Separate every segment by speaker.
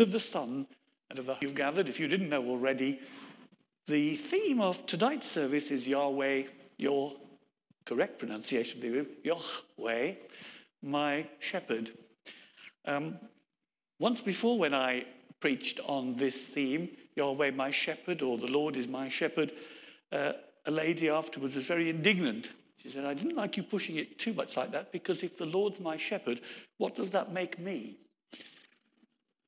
Speaker 1: of the sun and of the you've gathered, if you didn't know already, the theme of tonight's service is Yahweh, your correct pronunciation, of the word, Yahweh, my shepherd. Um, once before, when I preached on this theme, Yahweh, my shepherd, or the Lord is my shepherd, uh, a lady afterwards was very indignant. She said, I didn't like you pushing it too much like that because if the Lord's my shepherd, what does that make me?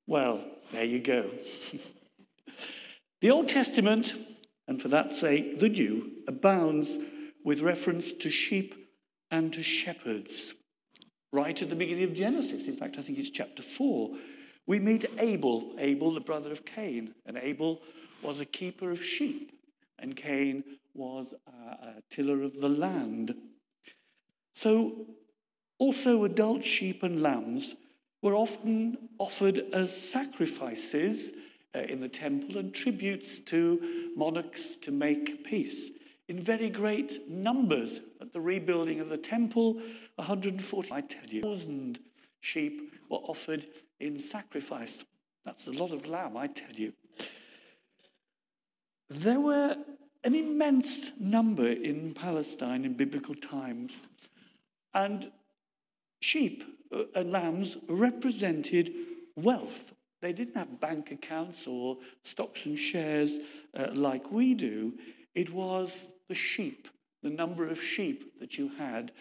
Speaker 1: Well, there you go. the Old Testament, and for that sake the New, abounds with reference to sheep and to shepherds. Right at the beginning of Genesis, in fact, I think it's chapter 4, we meet Abel, Abel, the brother of Cain. And Abel was a keeper of sheep, and Cain was a, tiller of the land. So, also adult sheep and lambs were often offered as sacrifices uh, in the temple and tributes to monarchs to make peace. In very great numbers at the rebuilding of the temple 140 i tell you thousand sheep were offered in sacrifice. That's a lot of lamb i tell you. There were an immense number in palestine in biblical times and sheep lambs represented wealth. They didn't have bank accounts or stocks and shares uh, like we do. It was the sheep, the number of sheep that you had,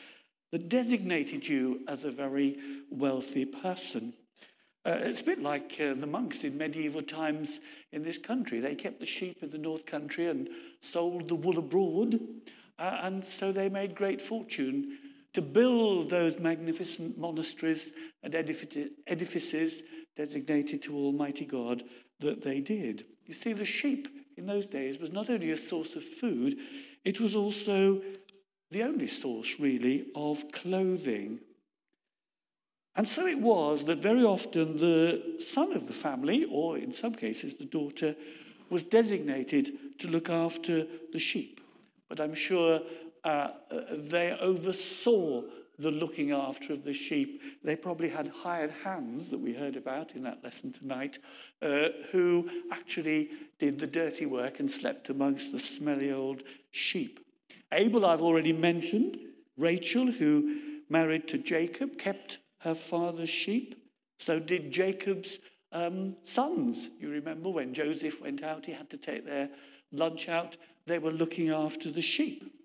Speaker 1: that designated you as a very wealthy person. Uh, it's a bit like uh, the monks in medieval times in this country. They kept the sheep in the North Country and sold the wool abroad, uh, and so they made great fortune to build those magnificent monasteries and edifices designated to Almighty God that they did. You see, the sheep in those days was not only a source of food, it was also the only source, really, of clothing. And so it was that very often the son of the family, or in some cases the daughter, was designated to look after the sheep. But I'm sure uh, they oversaw the looking after of the sheep. They probably had hired hands that we heard about in that lesson tonight, uh, who actually did the dirty work and slept amongst the smelly old sheep. Abel, I've already mentioned. Rachel, who married to Jacob, kept her father's sheep. So did Jacob's um, sons. You remember when Joseph went out, he had to take their lunch out. They were looking after the sheep.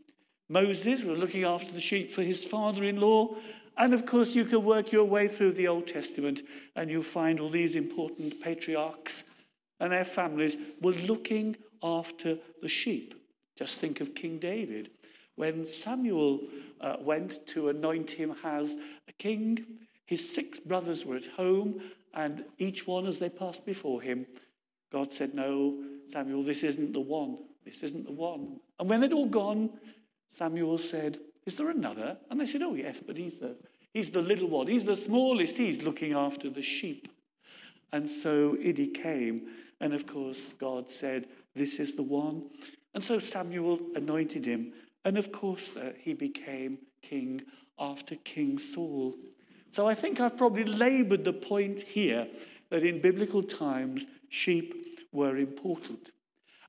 Speaker 1: Moses was looking after the sheep for his father in law. And of course, you can work your way through the Old Testament and you'll find all these important patriarchs and their families were looking after the sheep. Just think of King David. When Samuel uh, went to anoint him as a king, his six brothers were at home, and each one, as they passed before him, God said, No, Samuel, this isn't the one. This isn't the one. And when they'd all gone, Samuel said, Is there another? And they said, Oh, yes, but he's the, he's the little one. He's the smallest. He's looking after the sheep. And so Idi came. And of course, God said, This is the one. And so Samuel anointed him. And of course, uh, he became king after King Saul. So I think I've probably labored the point here that in biblical times, sheep were important.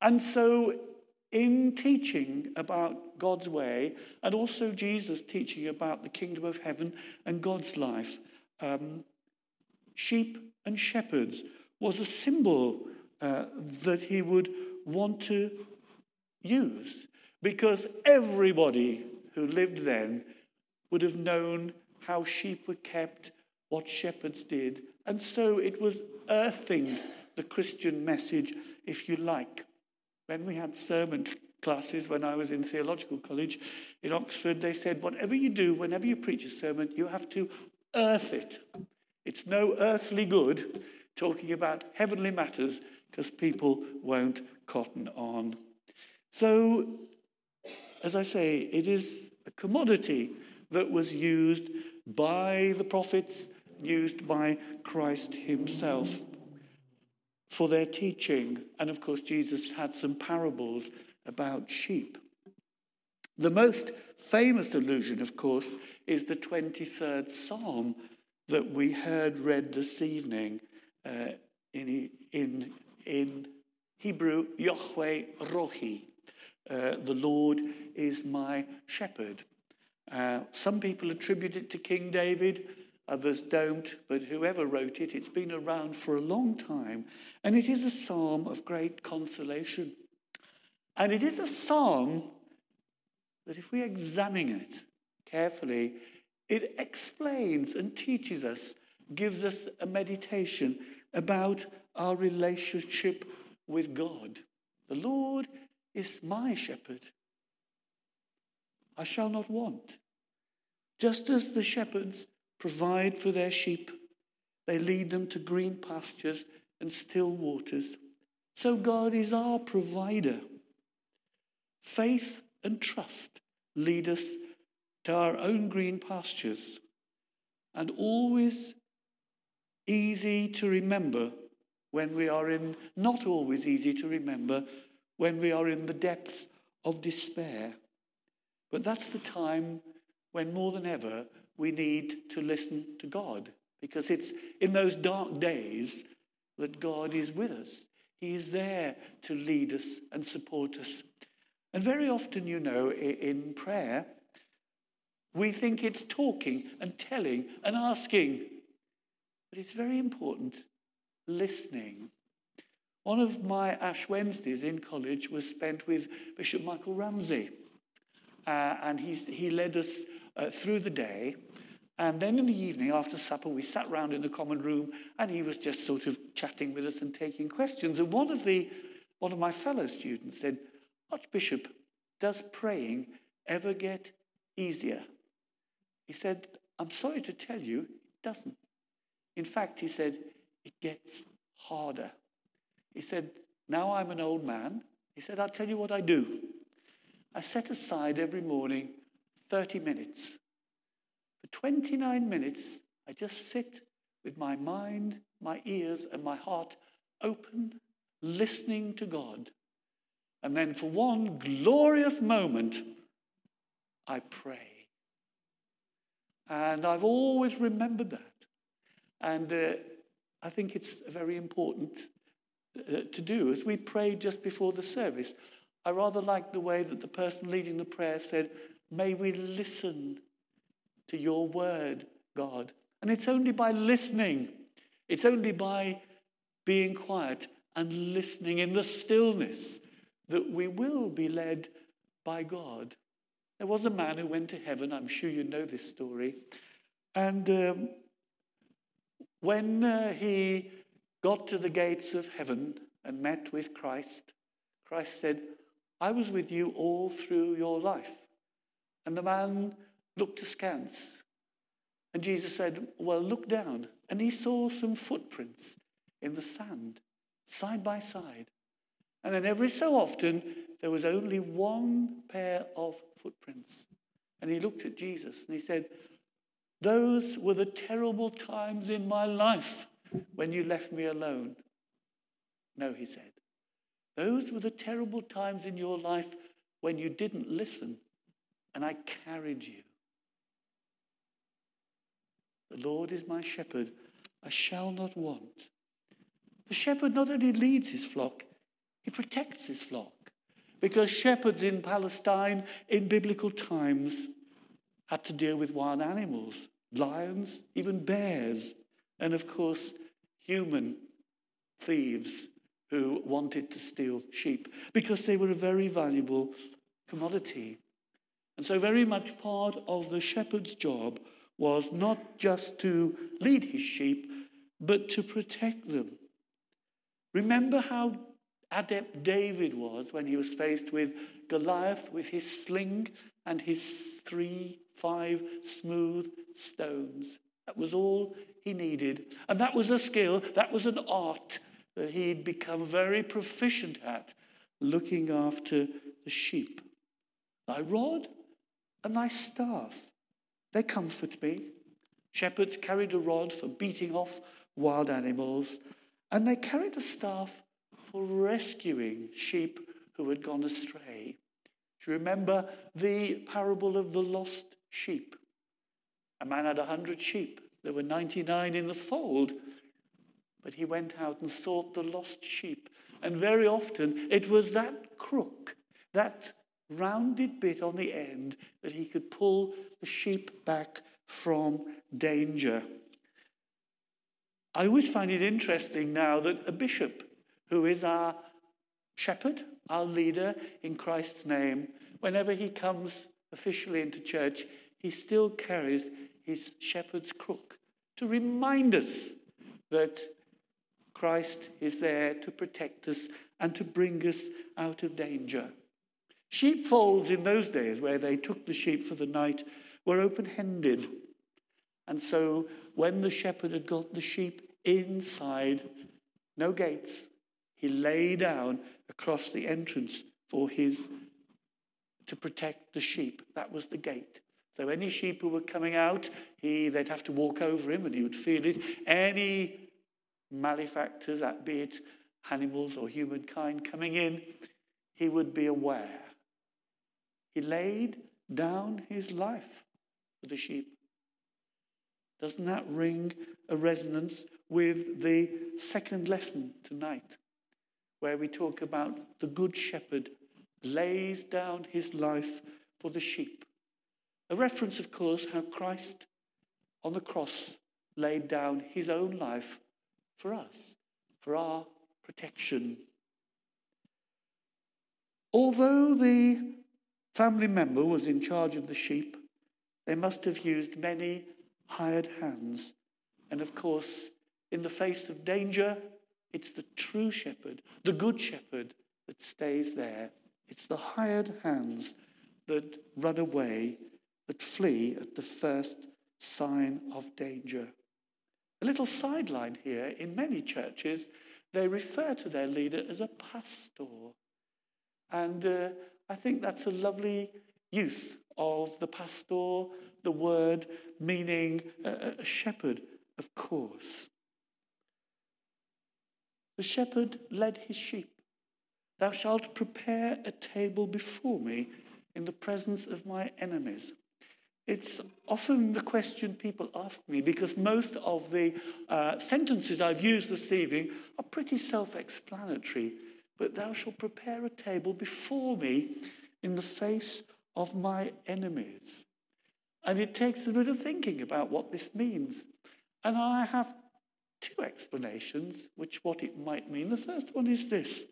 Speaker 1: And so in teaching about God's way and also Jesus teaching about the kingdom of heaven and God's life, um, sheep and shepherds was a symbol uh, that he would want to use because everybody who lived then would have known how sheep were kept, what shepherds did. And so it was earthing the Christian message, if you like. When we had sermon classes when I was in theological college in Oxford, they said, whatever you do, whenever you preach a sermon, you have to earth it. It's no earthly good talking about heavenly matters because people won't cotton on. So, as I say, it is a commodity that was used by the prophets, used by Christ himself for their teaching. And of course, Jesus had some parables about sheep. The most famous allusion, of course, is the 23rd Psalm that we heard read this evening uh, in in Hebrew, Yahweh Rohi. Uh, the Lord is my shepherd. Uh, some people attribute it to King David, others don't, but whoever wrote it, it's been around for a long time. And it is a psalm of great consolation. And it is a psalm that, if we examine it carefully, it explains and teaches us, gives us a meditation about our relationship with God. The Lord is my shepherd. I shall not want. Just as the shepherds provide for their sheep, they lead them to green pastures and still waters. So God is our provider. Faith and trust lead us to our own green pastures and always easy to remember when we are in, not always easy to remember when we are in the depths of despair. But that's the time when more than ever we need to listen to God because it's in those dark days that God is with us. He is there to lead us and support us. And very often, you know, in prayer, we think it's talking and telling and asking. But it's very important listening. One of my Ash Wednesdays in college was spent with Bishop Michael Ramsey. Uh, and he's, he led us uh, through the day. And then in the evening, after supper, we sat round in the common room, and he was just sort of chatting with us and taking questions. And one of, the, one of my fellow students said, Archbishop, does praying ever get easier? He said, I'm sorry to tell you, it doesn't. In fact, he said, it gets harder. He said, Now I'm an old man. He said, I'll tell you what I do. I set aside every morning 30 minutes. For 29 minutes, I just sit with my mind, my ears, and my heart open, listening to God. And then for one glorious moment, I pray. And I've always remembered that. And uh, I think it's very important uh, to do. As we prayed just before the service, I rather like the way that the person leading the prayer said, May we listen to your word, God. And it's only by listening, it's only by being quiet and listening in the stillness that we will be led by God. There was a man who went to heaven. I'm sure you know this story. And um, when uh, he got to the gates of heaven and met with Christ, Christ said, I was with you all through your life. And the man looked askance. And Jesus said, Well, look down. And he saw some footprints in the sand, side by side. And then every so often, there was only one pair of footprints. And he looked at Jesus and he said, Those were the terrible times in my life when you left me alone. No, he said. Those were the terrible times in your life when you didn't listen and I carried you. The Lord is my shepherd, I shall not want. The shepherd not only leads his flock, he protects his flock. Because shepherds in Palestine in biblical times had to deal with wild animals, lions, even bears, and of course, human thieves who wanted to steal sheep because they were a very valuable commodity. And so, very much part of the shepherd's job was not just to lead his sheep, but to protect them. Remember how adept David was when he was faced with Goliath with his sling and his three, five smooth stones. That was all he needed. And that was a skill, that was an art that he'd become very proficient at, looking after the sheep. Thy rod and thy staff, they comfort me. Shepherds carried a rod for beating off wild animals, and they carried a staff rescuing sheep who had gone astray. Do you remember the parable of the lost sheep? A man had a hundred sheep. There were 99 in the fold, but he went out and sought the lost sheep. And very often it was that crook, that rounded bit on the end, that he could pull the sheep back from danger. I always find it interesting now that a bishop, who is our shepherd, our leader in Christ's name, whenever he comes officially into church, he still carries his shepherd's crook to remind us that Christ is there to protect us and to bring us out of danger. Sheepfolds in those days, where they took the sheep for the night, were open handed. And so when the shepherd had got the sheep inside, no gates, he lay down across the entrance for his to protect the sheep. That was the gate. So any sheep who were coming out, he they'd have to walk over him and he would feel it. Any malefactors, be it animals or humankind coming in, he would be aware. He laid down his life for the sheep. Doesn't that ring a resonance with the second lesson tonight, where we talk about the Good Shepherd lays down his life for the sheep? A reference, of course, how Christ on the cross laid down his own life for us, for our protection. Although the family member was in charge of the sheep, they must have used many hired hands. And of course, in the face of danger, it's the true shepherd, the good shepherd, that stays there. It's the hired hands that run away, that flee at the first sign of danger. A little sideline here in many churches, they refer to their leader as a pastor. And uh, I think that's a lovely use of the pastor, the word meaning a, a shepherd, of course. The shepherd led his sheep. Thou shalt prepare a table before me in the presence of my enemies. It's often the question people ask me because most of the uh, sentences I've used this evening are pretty self explanatory. But thou shalt prepare a table before me in the face of my enemies. And it takes a bit of thinking about what this means. And I have two explanations which what it might mean. The first one is this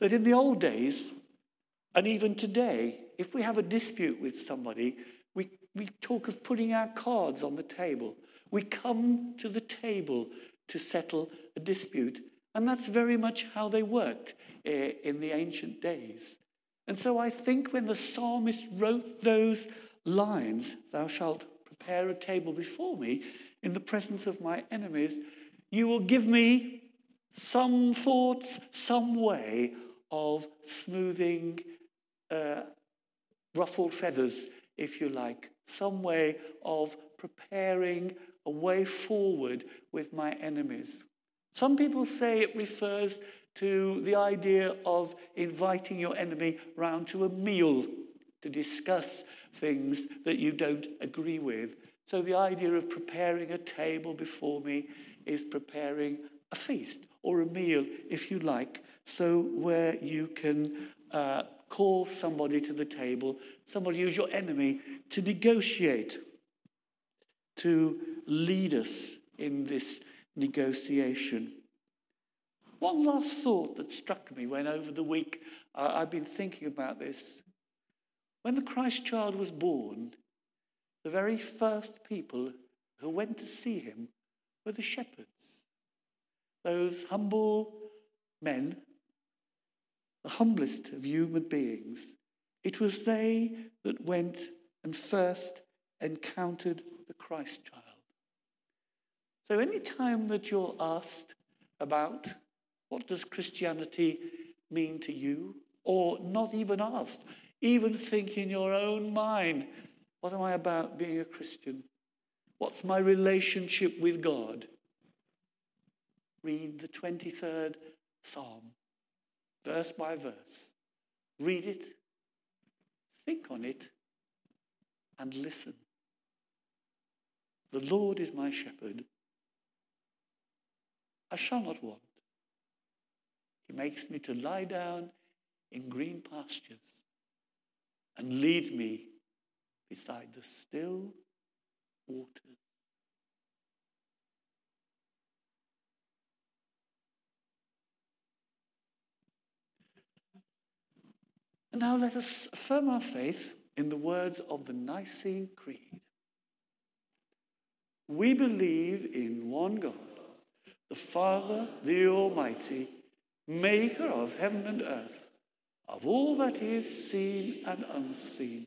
Speaker 1: that in the old days, and even today, if we have a dispute with somebody, we, we talk of putting our cards on the table. We come to the table to settle a dispute. And that's very much how they worked uh, in the ancient days. And so I think when the psalmist wrote those lines, Thou shalt prepare a table before me in the presence of my enemies, you will give me some thoughts, some way of smoothing uh, ruffled feathers, if you like, some way of preparing a way forward with my enemies. Some people say it refers to the idea of inviting your enemy round to a meal to discuss things that you don't agree with. So the idea of preparing a table before me is preparing a feast or a meal, if you like, so where you can uh, call somebody to the table, somebody who's your enemy, to negotiate, to lead us in this negotiation. One last thought that struck me when over the week uh, I've been thinking about this. When the Christ child was born, the very first people who went to see him were the shepherds. Those humble men, the humblest of human beings. It was they that went and first encountered the Christ child. So, any time that you're asked about what does Christianity mean to you, or not even asked, even think in your own mind, what am I about being a Christian? What's my relationship with God? Read the 23rd Psalm, verse by verse. Read it, think on it, and listen. The Lord is my shepherd. I shall not want. He makes me to lie down in green pastures and leads me beside the still waters. And now let us affirm our faith in the words of the Nicene Creed. We believe in one God, the Father, the Almighty, maker of heaven and earth, of all that is seen and unseen.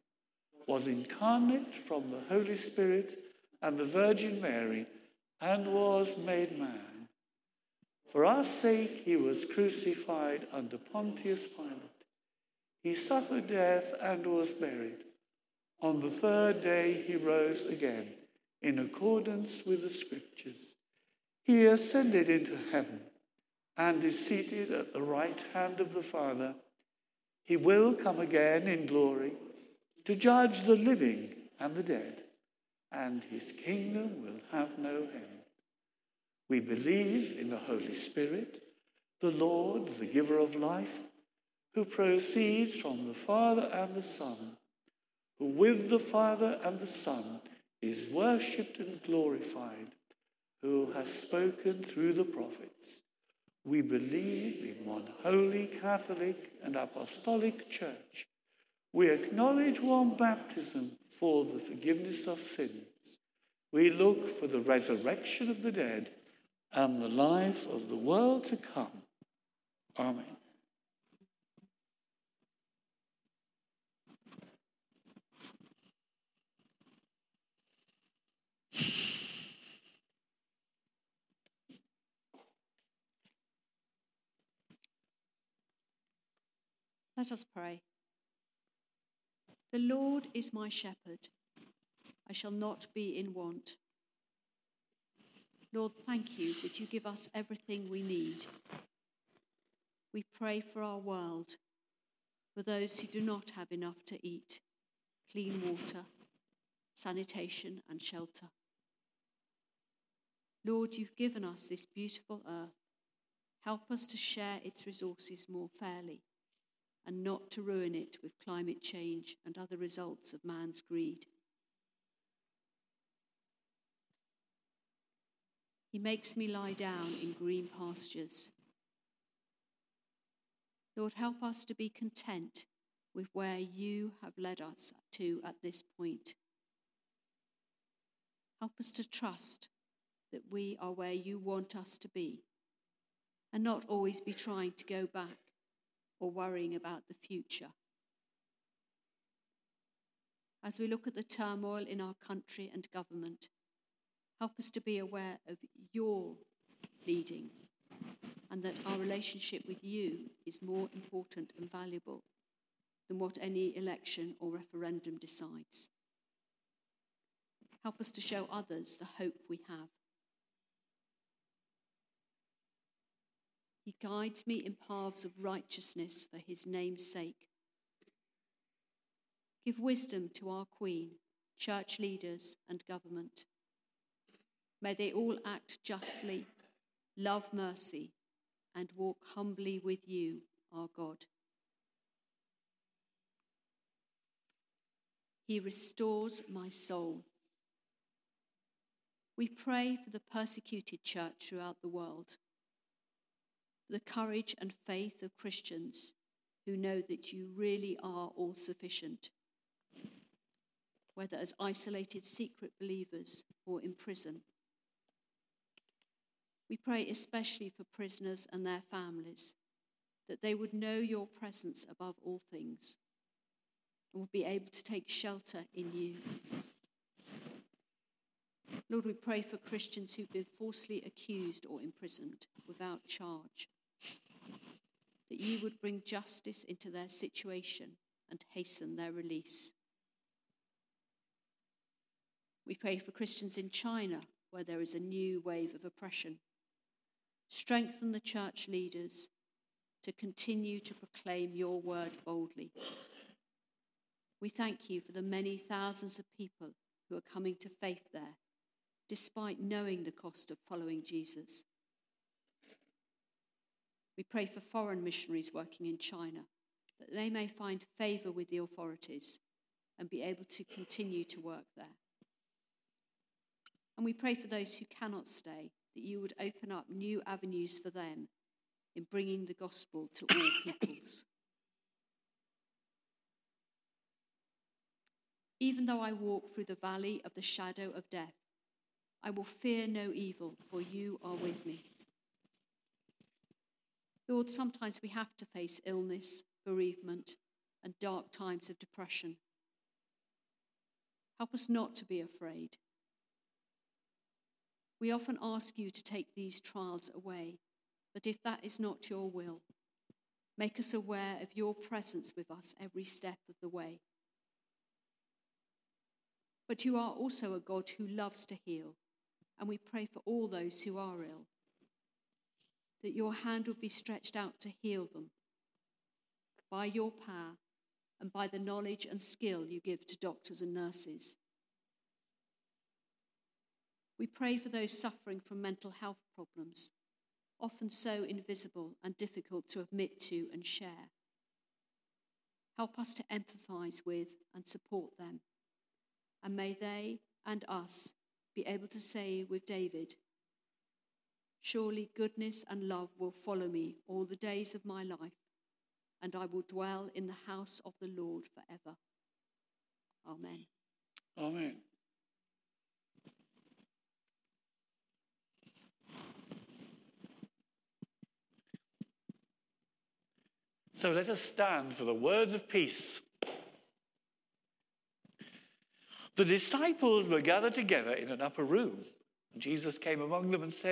Speaker 1: was incarnate from the Holy Spirit and the Virgin Mary, and was made man. For our sake, he was crucified under Pontius Pilate. He suffered death and was buried. On the third day, he rose again in accordance with the Scriptures. He ascended into heaven and is seated at the right hand of the Father. He will come again in glory to judge the living and the dead, and his kingdom will have no end. We believe in the Holy Spirit, the Lord, the giver of life, who proceeds from the Father and the Son, who with the Father and the Son is worshipped and glorified, who has spoken through the prophets. We believe in one holy, Catholic, and Apostolic Church. We acknowledge one baptism for the forgiveness of sins. We look for the resurrection of the dead and the life of the world to come. Amen.
Speaker 2: Let us pray. The Lord is my shepherd. I shall not be in want. Lord, thank you that you give us everything we need. We pray for our world, for those who do not have enough to eat, clean water, sanitation, and shelter. Lord, you've given us this beautiful earth. Help us to share its resources more fairly and not to ruin it with climate change and other results of man's greed. He makes me lie down in green pastures. Lord, help us to be content with where you have led us to at this point. Help us to trust that we are where you want us to be and not always be trying to go back or worrying about the future. As we look at the turmoil in our country and government, help us to be aware of your leading and that our relationship with you is more important and valuable than what any election or referendum decides. Help us to show others the hope we have He guides me in paths of righteousness for his name's sake. Give wisdom to our Queen, church leaders, and government. May they all act justly, love mercy, and walk humbly with you, our God. He restores my soul. We pray for the persecuted church throughout the world the courage and faith of Christians who know that you really are all sufficient, whether as isolated secret believers or in prison. We pray especially for prisoners and their families, that they would know your presence above all things and would be able to take shelter in you. Lord, we pray for Christians who've been falsely accused or imprisoned without charge. That you would bring justice into their situation and hasten their release. We pray for Christians in China, where there is a new wave of oppression. Strengthen the church leaders to continue to proclaim your word boldly. We thank you for the many thousands of people who are coming to faith there, despite knowing the cost of following Jesus. We pray for foreign missionaries working in China, that they may find favour with the authorities and be able to continue to work there. And we pray for those who cannot stay, that you would open up new avenues for them in bringing the gospel to all peoples. Even though I walk through the valley of the shadow of death, I will fear no evil, for you are with me. Lord, sometimes we have to face illness, bereavement, and dark times of depression. Help us not to be afraid. We often ask you to take these trials away, but if that is not your will, make us aware of your presence with us every step of the way. But you are also a God who loves to heal, and we pray for all those who are ill, that your hand would be stretched out to heal them by your power and by the knowledge and skill you give to doctors and nurses. We pray for those suffering from mental health problems, often so invisible and difficult to admit to and share. Help us to empathize with and support them and may they and us be able to say with David, Surely goodness and love will follow me all the days of my life, and I will dwell in the house of the Lord forever. Amen.
Speaker 1: Amen. So let us stand for the words of peace. The disciples were gathered together in an upper room. And Jesus came among them and said,